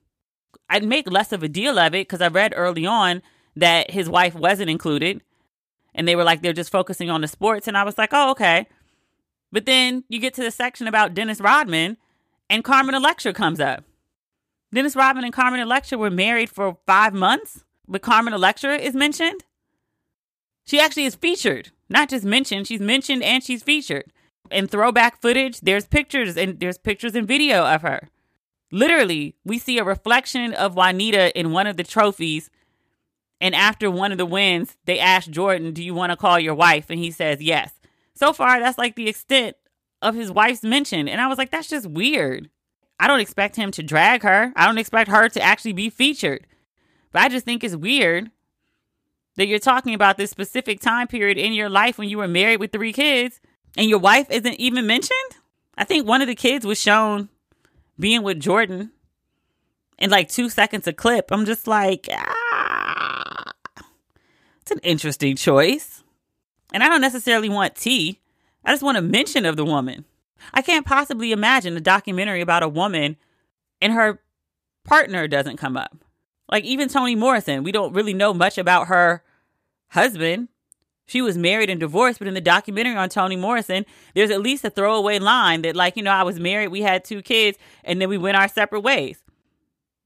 I'd make less of a deal of it because I read early on that his wife wasn't included. And they were like, they're just focusing on the sports. And I was like, oh, okay. But then you get to the section about Dennis Rodman and Carmen Electra comes up. Dennis Rodman and Carmen Electra were married for five months, but Carmen Electra is mentioned. She actually is featured, not just mentioned, she's mentioned and she's featured. In throwback footage, there's pictures and there's pictures and video of her. Literally, we see a reflection of Juanita in one of the trophies. And after one of the wins, they ask Jordan, Do you want to call your wife? And he says, Yes. So far, that's like the extent of his wife's mention. And I was like, That's just weird. I don't expect him to drag her. I don't expect her to actually be featured. But I just think it's weird that you're talking about this specific time period in your life when you were married with three kids and your wife isn't even mentioned. I think one of the kids was shown being with Jordan in like two seconds a clip, I'm just like, ah, it's an interesting choice. And I don't necessarily want tea. I just want a mention of the woman. I can't possibly imagine a documentary about a woman and her partner doesn't come up. Like even Toni Morrison, we don't really know much about her husband. She was married and divorced, but in the documentary on Toni Morrison, there's at least a throwaway line that, like, you know, I was married, we had two kids, and then we went our separate ways.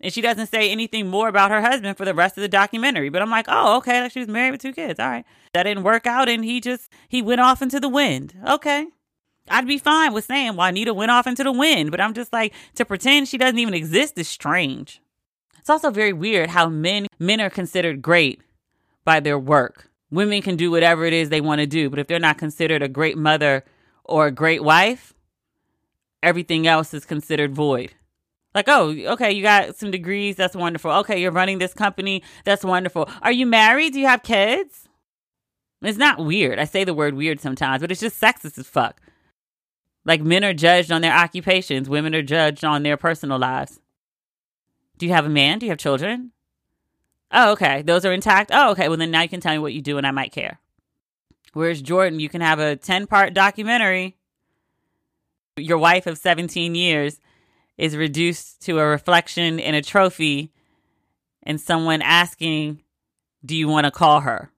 And she doesn't say anything more about her husband for the rest of the documentary. But I'm like, oh, okay, like she was married with two kids. All right. That didn't work out, and he just he went off into the wind. Okay. I'd be fine with saying Juanita went off into the wind, but I'm just like to pretend she doesn't even exist is strange. It's also very weird how men men are considered great by their work women can do whatever it is they want to do. But if they're not considered a great mother or a great wife, everything else is considered void. Like, oh, okay, you got some degrees. That's wonderful. Okay, you're running this company. That's wonderful. Are you married? Do you have kids? It's not weird. I say the word weird sometimes, but it's just sexist as fuck. Like, men are judged on their occupations, women are judged on their personal lives. Do you have a man? Do you have children? Oh, okay. Those are intact. Oh, okay. Well, then now you can tell me what you do and I might care. Whereas Jordan, you can have a 10 part documentary. Your wife of 17 years is reduced to a reflection in a trophy and someone asking, Do you want to call her?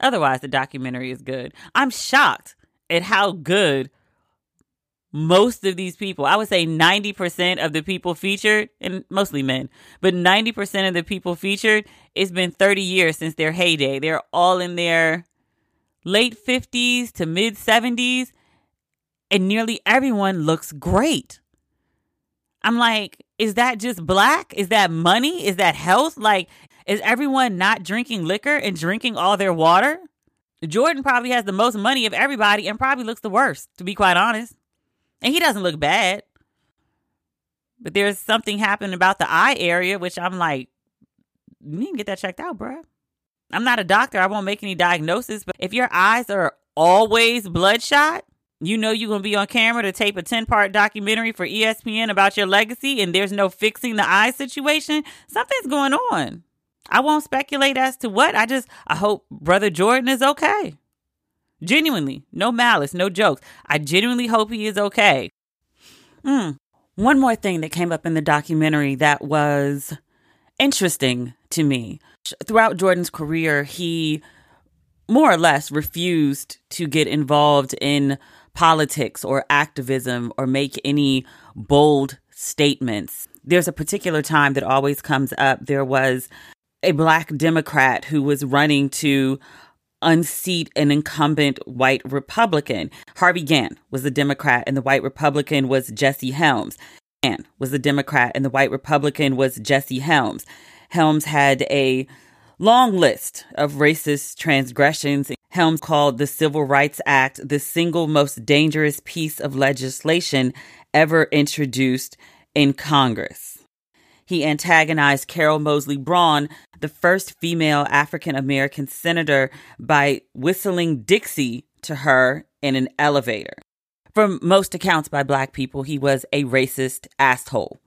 Otherwise, the documentary is good. I'm shocked at how good most of these people, I would say 90% of the people featured, and mostly men, but 90% of the people featured, it's been 30 years since their heyday. They're all in their late 50s to mid 70s, and nearly everyone looks great. I'm like, is that just black? Is that money? Is that health? Like, is everyone not drinking liquor and drinking all their water? Jordan probably has the most money of everybody and probably looks the worst, to be quite honest. And he doesn't look bad. But there's something happening about the eye area, which I'm like, you need to get that checked out, bro. I'm not a doctor. I won't make any diagnosis. But if your eyes are always bloodshot, you know you're going to be on camera to tape a 10 part documentary for ESPN about your legacy and there's no fixing the eye situation, something's going on. I won't speculate as to what. I just, I hope Brother Jordan is okay. Genuinely, no malice, no jokes. I genuinely hope he is okay. Mm. One more thing that came up in the documentary that was interesting to me. Throughout Jordan's career, he more or less refused to get involved in politics or activism or make any bold statements. there's a particular time that always comes up. There was a black Democrat who was running to unseat an incumbent white Republican. Harvey Gantt was the Democrat and the white Republican was Jesse Helms. Gantt was the Democrat and the white Republican was Jesse Helms. Helms had a long list of racist transgressions. Helms called the Civil Rights Act the single most dangerous piece of legislation ever introduced in Congress. He antagonized Carol Moseley Braun, the first female African American senator, by whistling Dixie to her in an elevator. From most accounts by black people, he was a racist asshole.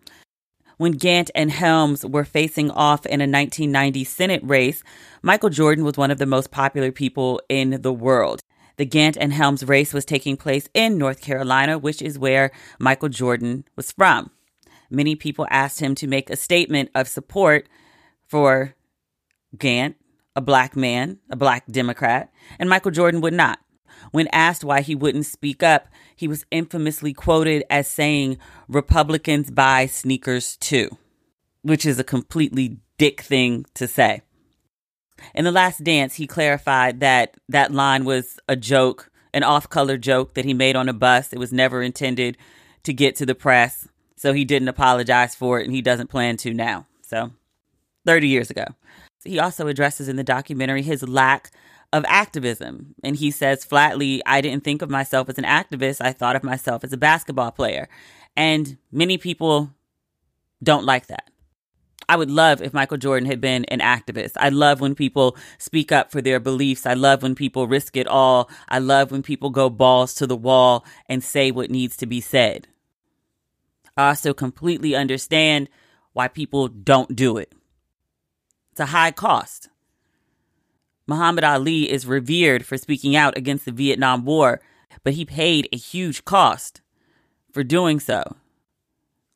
When Gantt and Helms were facing off in a 1990 Senate race, Michael Jordan was one of the most popular people in the world. The Gantt and Helms race was taking place in North Carolina, which is where Michael Jordan was from. Many people asked him to make a statement of support for Gantt, a black man, a black Democrat, and Michael Jordan would not. When asked why he wouldn't speak up, he was infamously quoted as saying, Republicans buy sneakers too, which is a completely dick thing to say. In the last dance, he clarified that that line was a joke, an off color joke that he made on a bus. It was never intended to get to the press. So he didn't apologize for it and he doesn't plan to now. So 30 years ago. He also addresses in the documentary his lack of activism. And he says flatly, I didn't think of myself as an activist. I thought of myself as a basketball player. And many people don't like that. I would love if Michael Jordan had been an activist. I love when people speak up for their beliefs. I love when people risk it all. I love when people go balls to the wall and say what needs to be said. I also completely understand why people don't do it. It's a high cost. Muhammad Ali is revered for speaking out against the Vietnam War, but he paid a huge cost for doing so.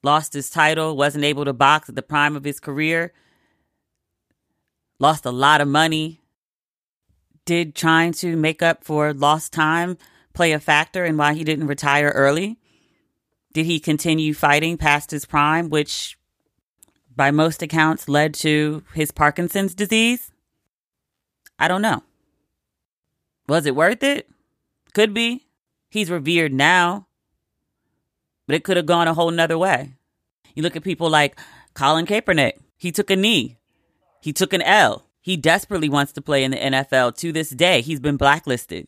Lost his title, wasn't able to box at the prime of his career, lost a lot of money. Did trying to make up for lost time play a factor in why he didn't retire early? Did he continue fighting past his prime, which by most accounts led to his Parkinson's disease? I don't know. Was it worth it? Could be. He's revered now, but it could have gone a whole nother way. You look at people like Colin Kaepernick. He took a knee. He took an L. He desperately wants to play in the NFL. To this day, he's been blacklisted.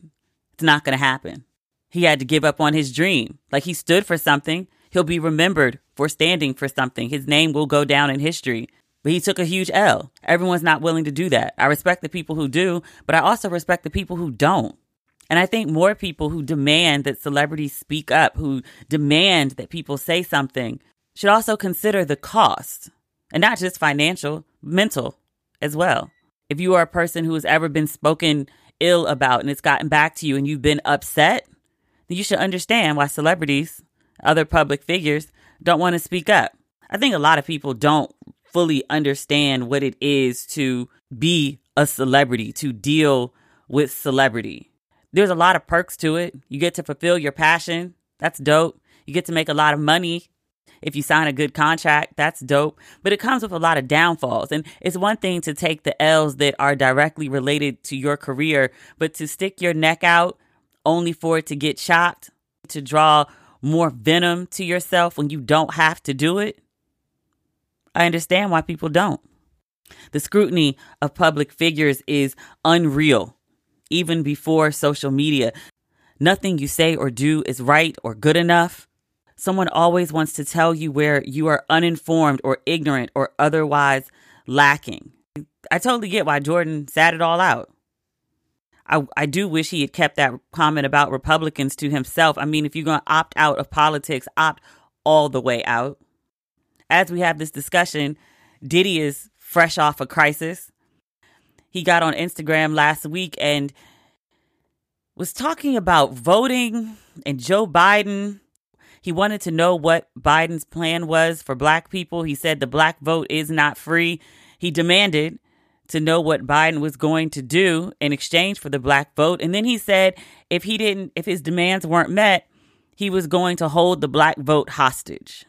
It's not going to happen. He had to give up on his dream. Like he stood for something. He'll be remembered for standing for something. His name will go down in history. But he took a huge L. Everyone's not willing to do that. I respect the people who do, but I also respect the people who don't. And I think more people who demand that celebrities speak up, who demand that people say something, should also consider the cost. And not just financial, mental as well. If you are a person who has ever been spoken ill about and it's gotten back to you and you've been upset, then you should understand why celebrities, other public figures, don't want to speak up. I think a lot of people don't fully understand what it is to be a celebrity, to deal with celebrity. There's a lot of perks to it. You get to fulfill your passion. That's dope. You get to make a lot of money if you sign a good contract. That's dope. But it comes with a lot of downfalls. And it's one thing to take the L's that are directly related to your career, but to stick your neck out only for it to get chopped, to draw more venom to yourself when you don't have to do it. I understand why people don't. The scrutiny of public figures is unreal, even before social media. Nothing you say or do is right or good enough. Someone always wants to tell you where you are uninformed or ignorant or otherwise lacking. I totally get why Jordan sat it all out. I, I do wish he had kept that comment about Republicans to himself. I mean, if you're going to opt out of politics, opt all the way out. As we have this discussion, Diddy is fresh off a crisis. He got on Instagram last week and was talking about voting and Joe Biden. He wanted to know what Biden's plan was for black people. He said the black vote is not free. He demanded to know what Biden was going to do in exchange for the black vote. And then he said if he didn't, if his demands weren't met, he was going to hold the black vote hostage.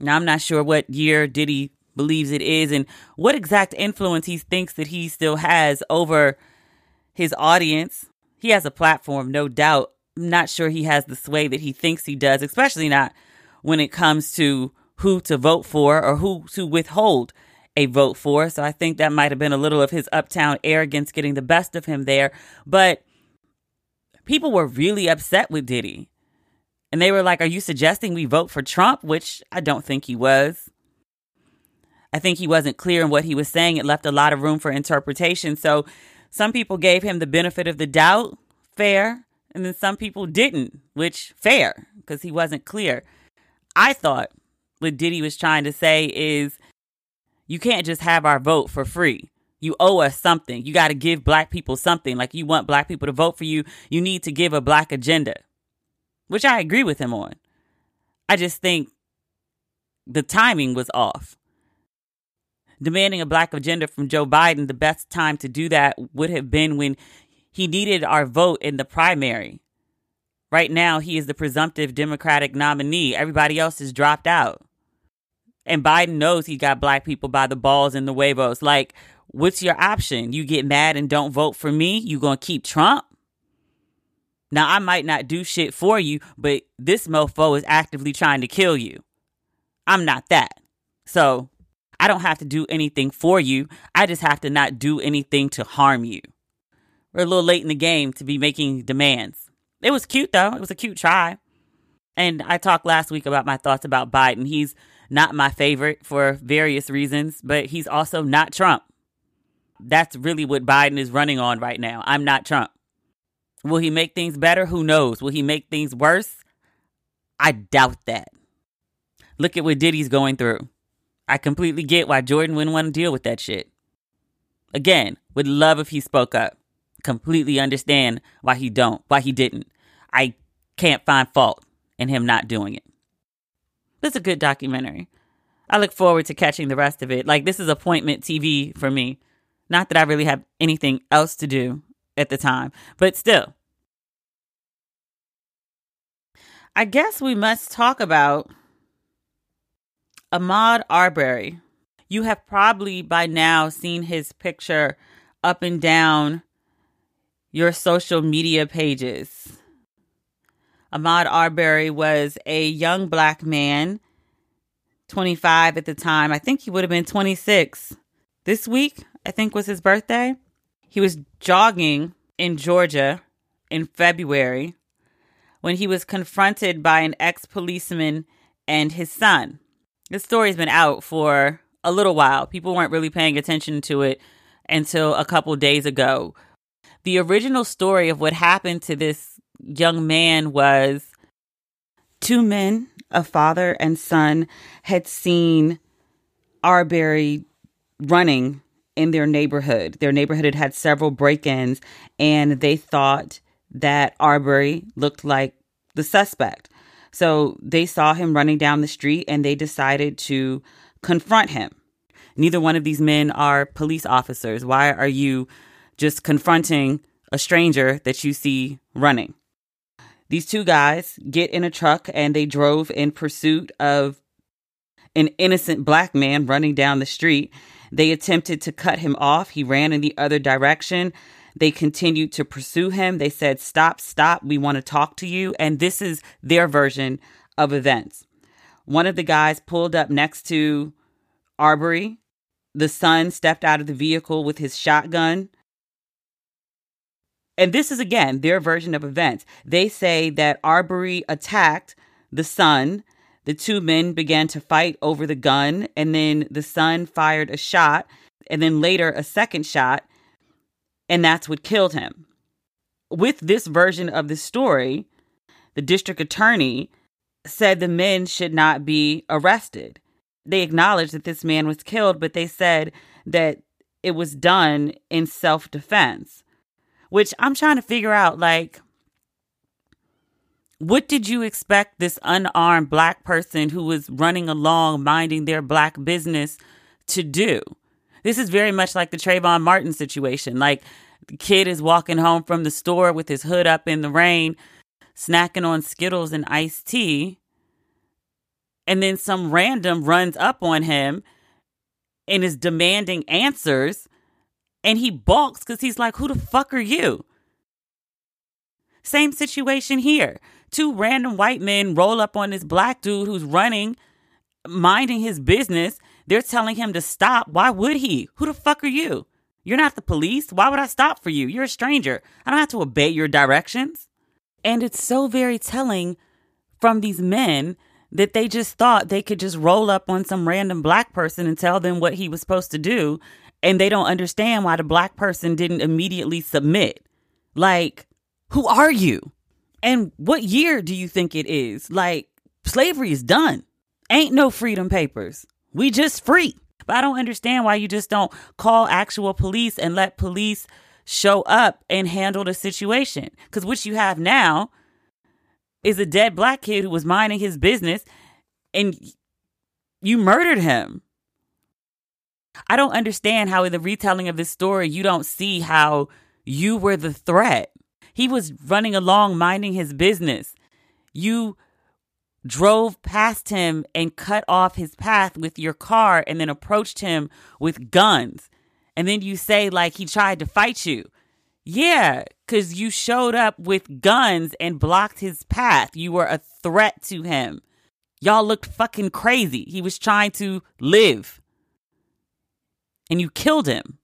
Now, I'm not sure what year Diddy believes it is and what exact influence he thinks that he still has over his audience. He has a platform, no doubt. I'm not sure he has the sway that he thinks he does, especially not when it comes to who to vote for or who to withhold a vote for. So I think that might have been a little of his uptown arrogance getting the best of him there. But people were really upset with Diddy. And they were like, Are you suggesting we vote for Trump? Which I don't think he was. I think he wasn't clear in what he was saying. It left a lot of room for interpretation. So some people gave him the benefit of the doubt, fair. And then some people didn't, which fair, because he wasn't clear. I thought what Diddy was trying to say is you can't just have our vote for free. You owe us something. You got to give black people something. Like you want black people to vote for you, you need to give a black agenda, which I agree with him on. I just think the timing was off. Demanding a black agenda from Joe Biden, the best time to do that would have been when he needed our vote in the primary. Right now, he is the presumptive Democratic nominee. Everybody else has dropped out. And Biden knows he got black people by the balls and the huevos. Like, what's your option? You get mad and don't vote for me? You gonna keep Trump? Now, I might not do shit for you, but this mofo is actively trying to kill you. I'm not that. So, I don't have to do anything for you. I just have to not do anything to harm you. We're a little late in the game to be making demands. It was cute, though. It was a cute try. And I talked last week about my thoughts about Biden. He's not my favorite for various reasons, but he's also not Trump. That's really what Biden is running on right now. I'm not Trump. Will he make things better? Who knows? Will he make things worse? I doubt that. Look at what Diddy's going through. I completely get why Jordan wouldn't want to deal with that shit. Again, would love if he spoke up. Completely understand why he don't, why he didn't. I can't find fault in him not doing it. It's a good documentary. I look forward to catching the rest of it. Like this is appointment TV for me. Not that I really have anything else to do at the time, but still. I guess we must talk about Ahmaud Arbery. You have probably by now seen his picture up and down your social media pages. Ahmaud Arbery was a young black man, 25 at the time. I think he would have been 26. This week, I think was his birthday. He was jogging in Georgia in February when he was confronted by an ex policeman and his son. This story's been out for a little while. People weren't really paying attention to it until a couple days ago. The original story of what happened to this young man was two men, a father and son, had seen Arbery running in their neighborhood. Their neighborhood had had several break ins, and they thought that Arbery looked like the suspect. So they saw him running down the street and they decided to confront him. Neither one of these men are police officers. Why are you just confronting a stranger that you see running? These two guys get in a truck and they drove in pursuit of an innocent black man running down the street. They attempted to cut him off. He ran in the other direction. They continued to pursue him. They said, Stop, stop. We want to talk to you. And this is their version of events. One of the guys pulled up next to Arbery. The son stepped out of the vehicle with his shotgun. And this is again their version of events. They say that Arbery attacked the son. The two men began to fight over the gun, and then the son fired a shot, and then later a second shot, and that's what killed him. With this version of the story, the district attorney said the men should not be arrested. They acknowledged that this man was killed, but they said that it was done in self defense which I'm trying to figure out like what did you expect this unarmed black person who was running along minding their black business to do? This is very much like the Trayvon Martin situation. Like the kid is walking home from the store with his hood up in the rain, snacking on Skittles and iced tea. And then some random runs up on him and is demanding answers. And he balks because he's like, Who the fuck are you? Same situation here. Two random white men roll up on this black dude who's running, minding his business. They're telling him to stop. Why would he? Who the fuck are you? You're not the police. Why would I stop for you? You're a stranger. I don't have to obey your directions. And it's so very telling from these men that they just thought they could just roll up on some random black person and tell them what he was supposed to do. And they don't understand why the black person didn't immediately submit. Like, who are you? And what year do you think it is? Like, slavery is done. Ain't no freedom papers. We just free. But I don't understand why you just don't call actual police and let police show up and handle the situation. Because what you have now is a dead black kid who was minding his business and you murdered him. I don't understand how, in the retelling of this story, you don't see how you were the threat. He was running along, minding his business. You drove past him and cut off his path with your car and then approached him with guns. And then you say, like, he tried to fight you. Yeah, because you showed up with guns and blocked his path. You were a threat to him. Y'all looked fucking crazy. He was trying to live. And you killed him.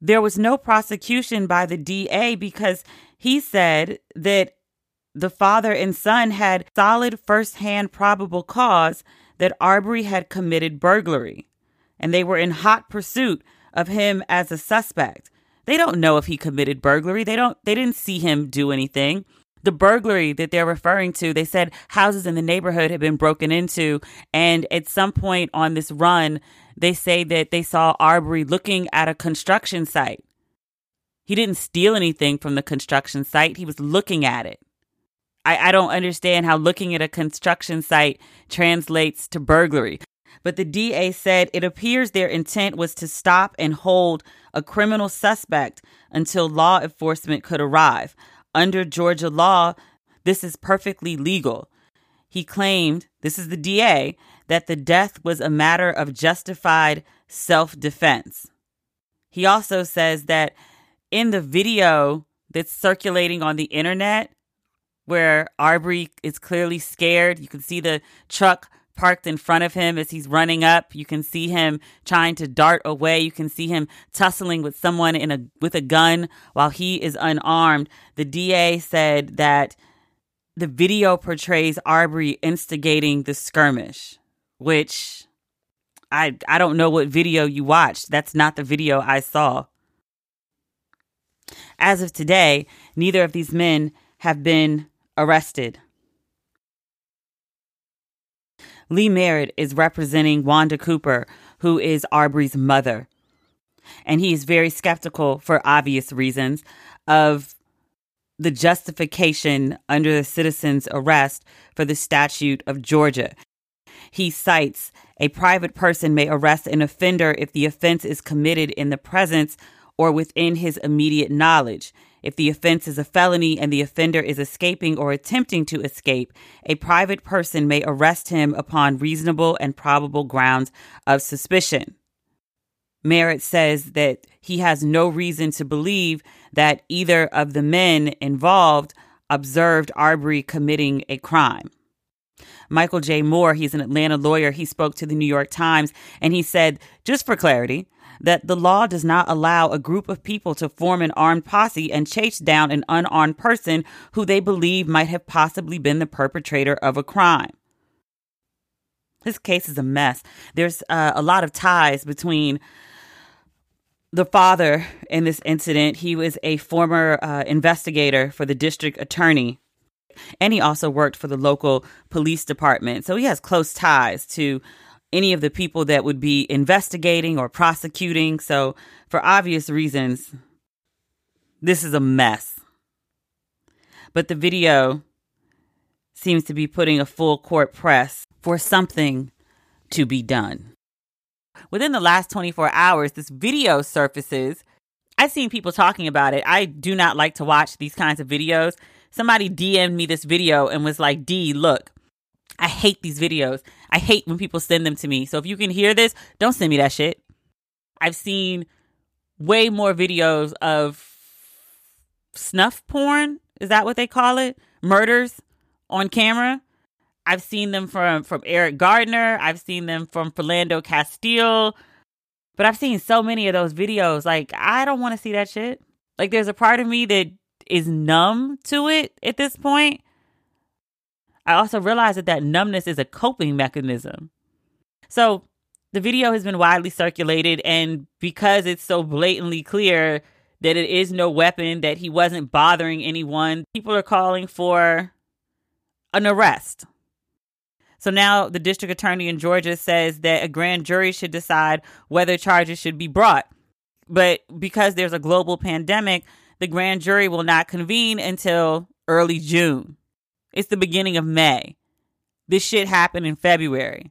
There was no prosecution by the DA because he said that the father and son had solid firsthand probable cause that Arbery had committed burglary, and they were in hot pursuit of him as a suspect. They don't know if he committed burglary. They don't they didn't see him do anything. The burglary that they're referring to, they said houses in the neighborhood had been broken into and at some point on this run, they say that they saw Arbery looking at a construction site. He didn't steal anything from the construction site, he was looking at it. I, I don't understand how looking at a construction site translates to burglary. But the DA said it appears their intent was to stop and hold a criminal suspect until law enforcement could arrive. Under Georgia law, this is perfectly legal. He claimed, this is the DA, that the death was a matter of justified self defense. He also says that in the video that's circulating on the internet, where Arbery is clearly scared. You can see the truck parked in front of him as he's running up. You can see him trying to dart away. You can see him tussling with someone in a with a gun while he is unarmed. The DA said that the video portrays Arbery instigating the skirmish, which I I don't know what video you watched. That's not the video I saw. As of today, neither of these men have been arrested. Lee Merritt is representing Wanda Cooper, who is Arbery's mother. And he is very skeptical, for obvious reasons, of the justification under the citizen's arrest for the statute of Georgia. He cites a private person may arrest an offender if the offense is committed in the presence or within his immediate knowledge. If the offense is a felony and the offender is escaping or attempting to escape, a private person may arrest him upon reasonable and probable grounds of suspicion. Merritt says that he has no reason to believe that either of the men involved observed Arbery committing a crime. Michael J. Moore, he's an Atlanta lawyer, he spoke to the New York Times and he said, just for clarity, that the law does not allow a group of people to form an armed posse and chase down an unarmed person who they believe might have possibly been the perpetrator of a crime. This case is a mess. There's uh, a lot of ties between the father in this incident. He was a former uh, investigator for the district attorney and he also worked for the local police department. So he has close ties to any of the people that would be investigating or prosecuting. So, for obvious reasons, this is a mess. But the video seems to be putting a full court press for something to be done. Within the last 24 hours, this video surfaces. I've seen people talking about it. I do not like to watch these kinds of videos. Somebody DM'd me this video and was like, D, look, I hate these videos. I hate when people send them to me. So if you can hear this, don't send me that shit. I've seen way more videos of snuff porn. Is that what they call it? Murders on camera. I've seen them from from Eric Gardner. I've seen them from Philando Castile. But I've seen so many of those videos. Like I don't want to see that shit. Like there's a part of me that is numb to it at this point. I also realized that that numbness is a coping mechanism. So the video has been widely circulated, and because it's so blatantly clear that it is no weapon, that he wasn't bothering anyone, people are calling for an arrest. So now the district attorney in Georgia says that a grand jury should decide whether charges should be brought. But because there's a global pandemic, the grand jury will not convene until early June. It's the beginning of May. This shit happened in February.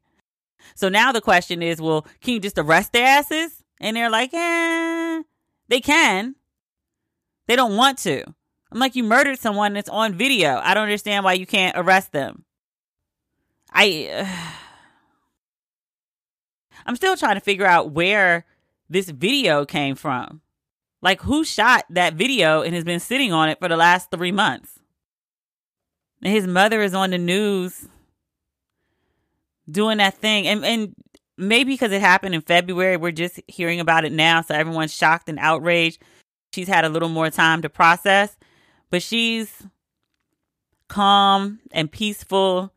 So now the question is, well, can you just arrest their asses? And they're like, eh, they can. They don't want to. I'm like, you murdered someone that's on video. I don't understand why you can't arrest them. I, uh, I'm still trying to figure out where this video came from. Like, who shot that video and has been sitting on it for the last three months? And his mother is on the news doing that thing. And, and maybe because it happened in February, we're just hearing about it now. So everyone's shocked and outraged. She's had a little more time to process, but she's calm and peaceful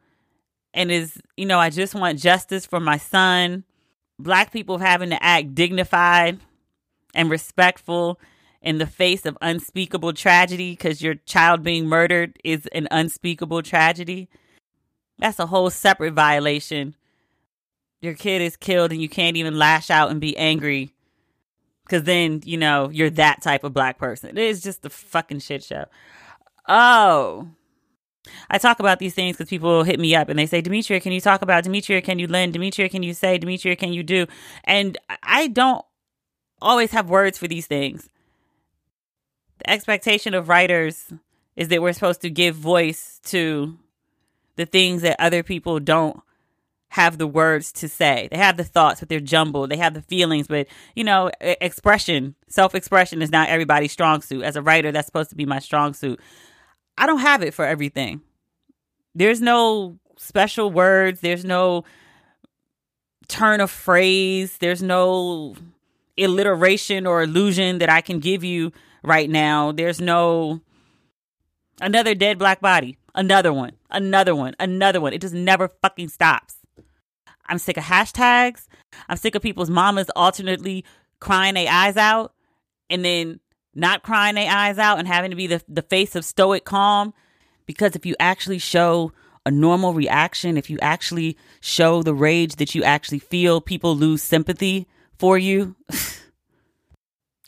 and is, you know, I just want justice for my son. Black people having to act dignified and respectful in the face of unspeakable tragedy because your child being murdered is an unspeakable tragedy. That's a whole separate violation. Your kid is killed and you can't even lash out and be angry because then, you know, you're that type of black person. It is just a fucking shit show. Oh. I talk about these things because people hit me up and they say, Demetria, can you talk about Demetria? Can you lend? Demetria, can you say? Demetria, can you do? And I don't always have words for these things. The expectation of writers is that we're supposed to give voice to the things that other people don't have the words to say. They have the thoughts, but they're jumbled. They have the feelings, but you know, expression, self expression is not everybody's strong suit. As a writer, that's supposed to be my strong suit. I don't have it for everything. There's no special words, there's no turn of phrase, there's no alliteration or illusion that I can give you right now. There's no another dead black body, another one, another one, another one. It just never fucking stops. I'm sick of hashtags. I'm sick of people's mamas alternately crying their eyes out and then not crying their eyes out and having to be the, the face of stoic calm. Because if you actually show a normal reaction, if you actually show the rage that you actually feel, people lose sympathy for you.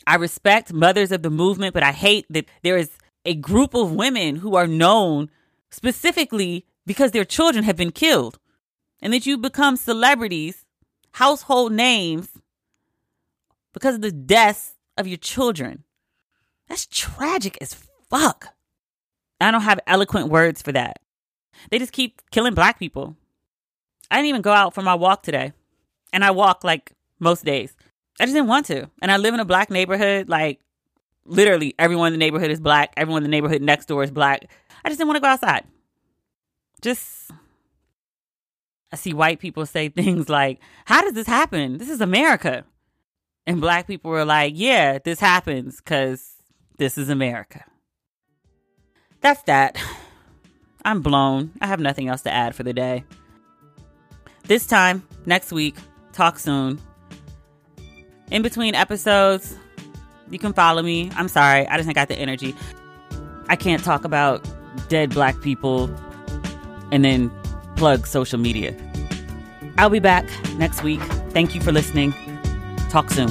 I respect mothers of the movement, but I hate that there is a group of women who are known specifically because their children have been killed and that you become celebrities, household names because of the deaths of your children. That's tragic as fuck. I don't have eloquent words for that. They just keep killing black people. I didn't even go out for my walk today. And I walk like most days. I just didn't want to. And I live in a black neighborhood. Like, literally, everyone in the neighborhood is black. Everyone in the neighborhood next door is black. I just didn't want to go outside. Just I see white people say things like, How does this happen? This is America. And black people were like, Yeah, this happens because this is America. That's that. I'm blown. I have nothing else to add for the day. This time, next week, talk soon. In between episodes, you can follow me. I'm sorry, I just ain't got the energy. I can't talk about dead black people and then plug social media. I'll be back next week. Thank you for listening. Talk soon.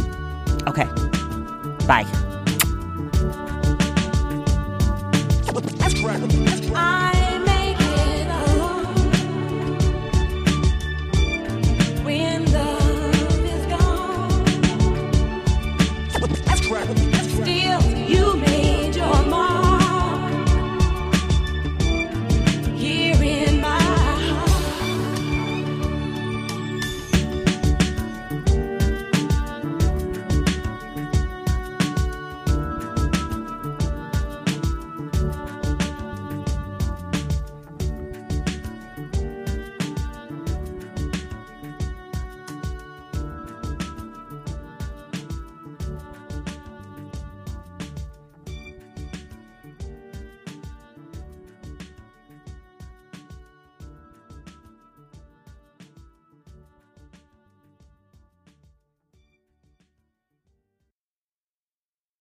Okay. Bye.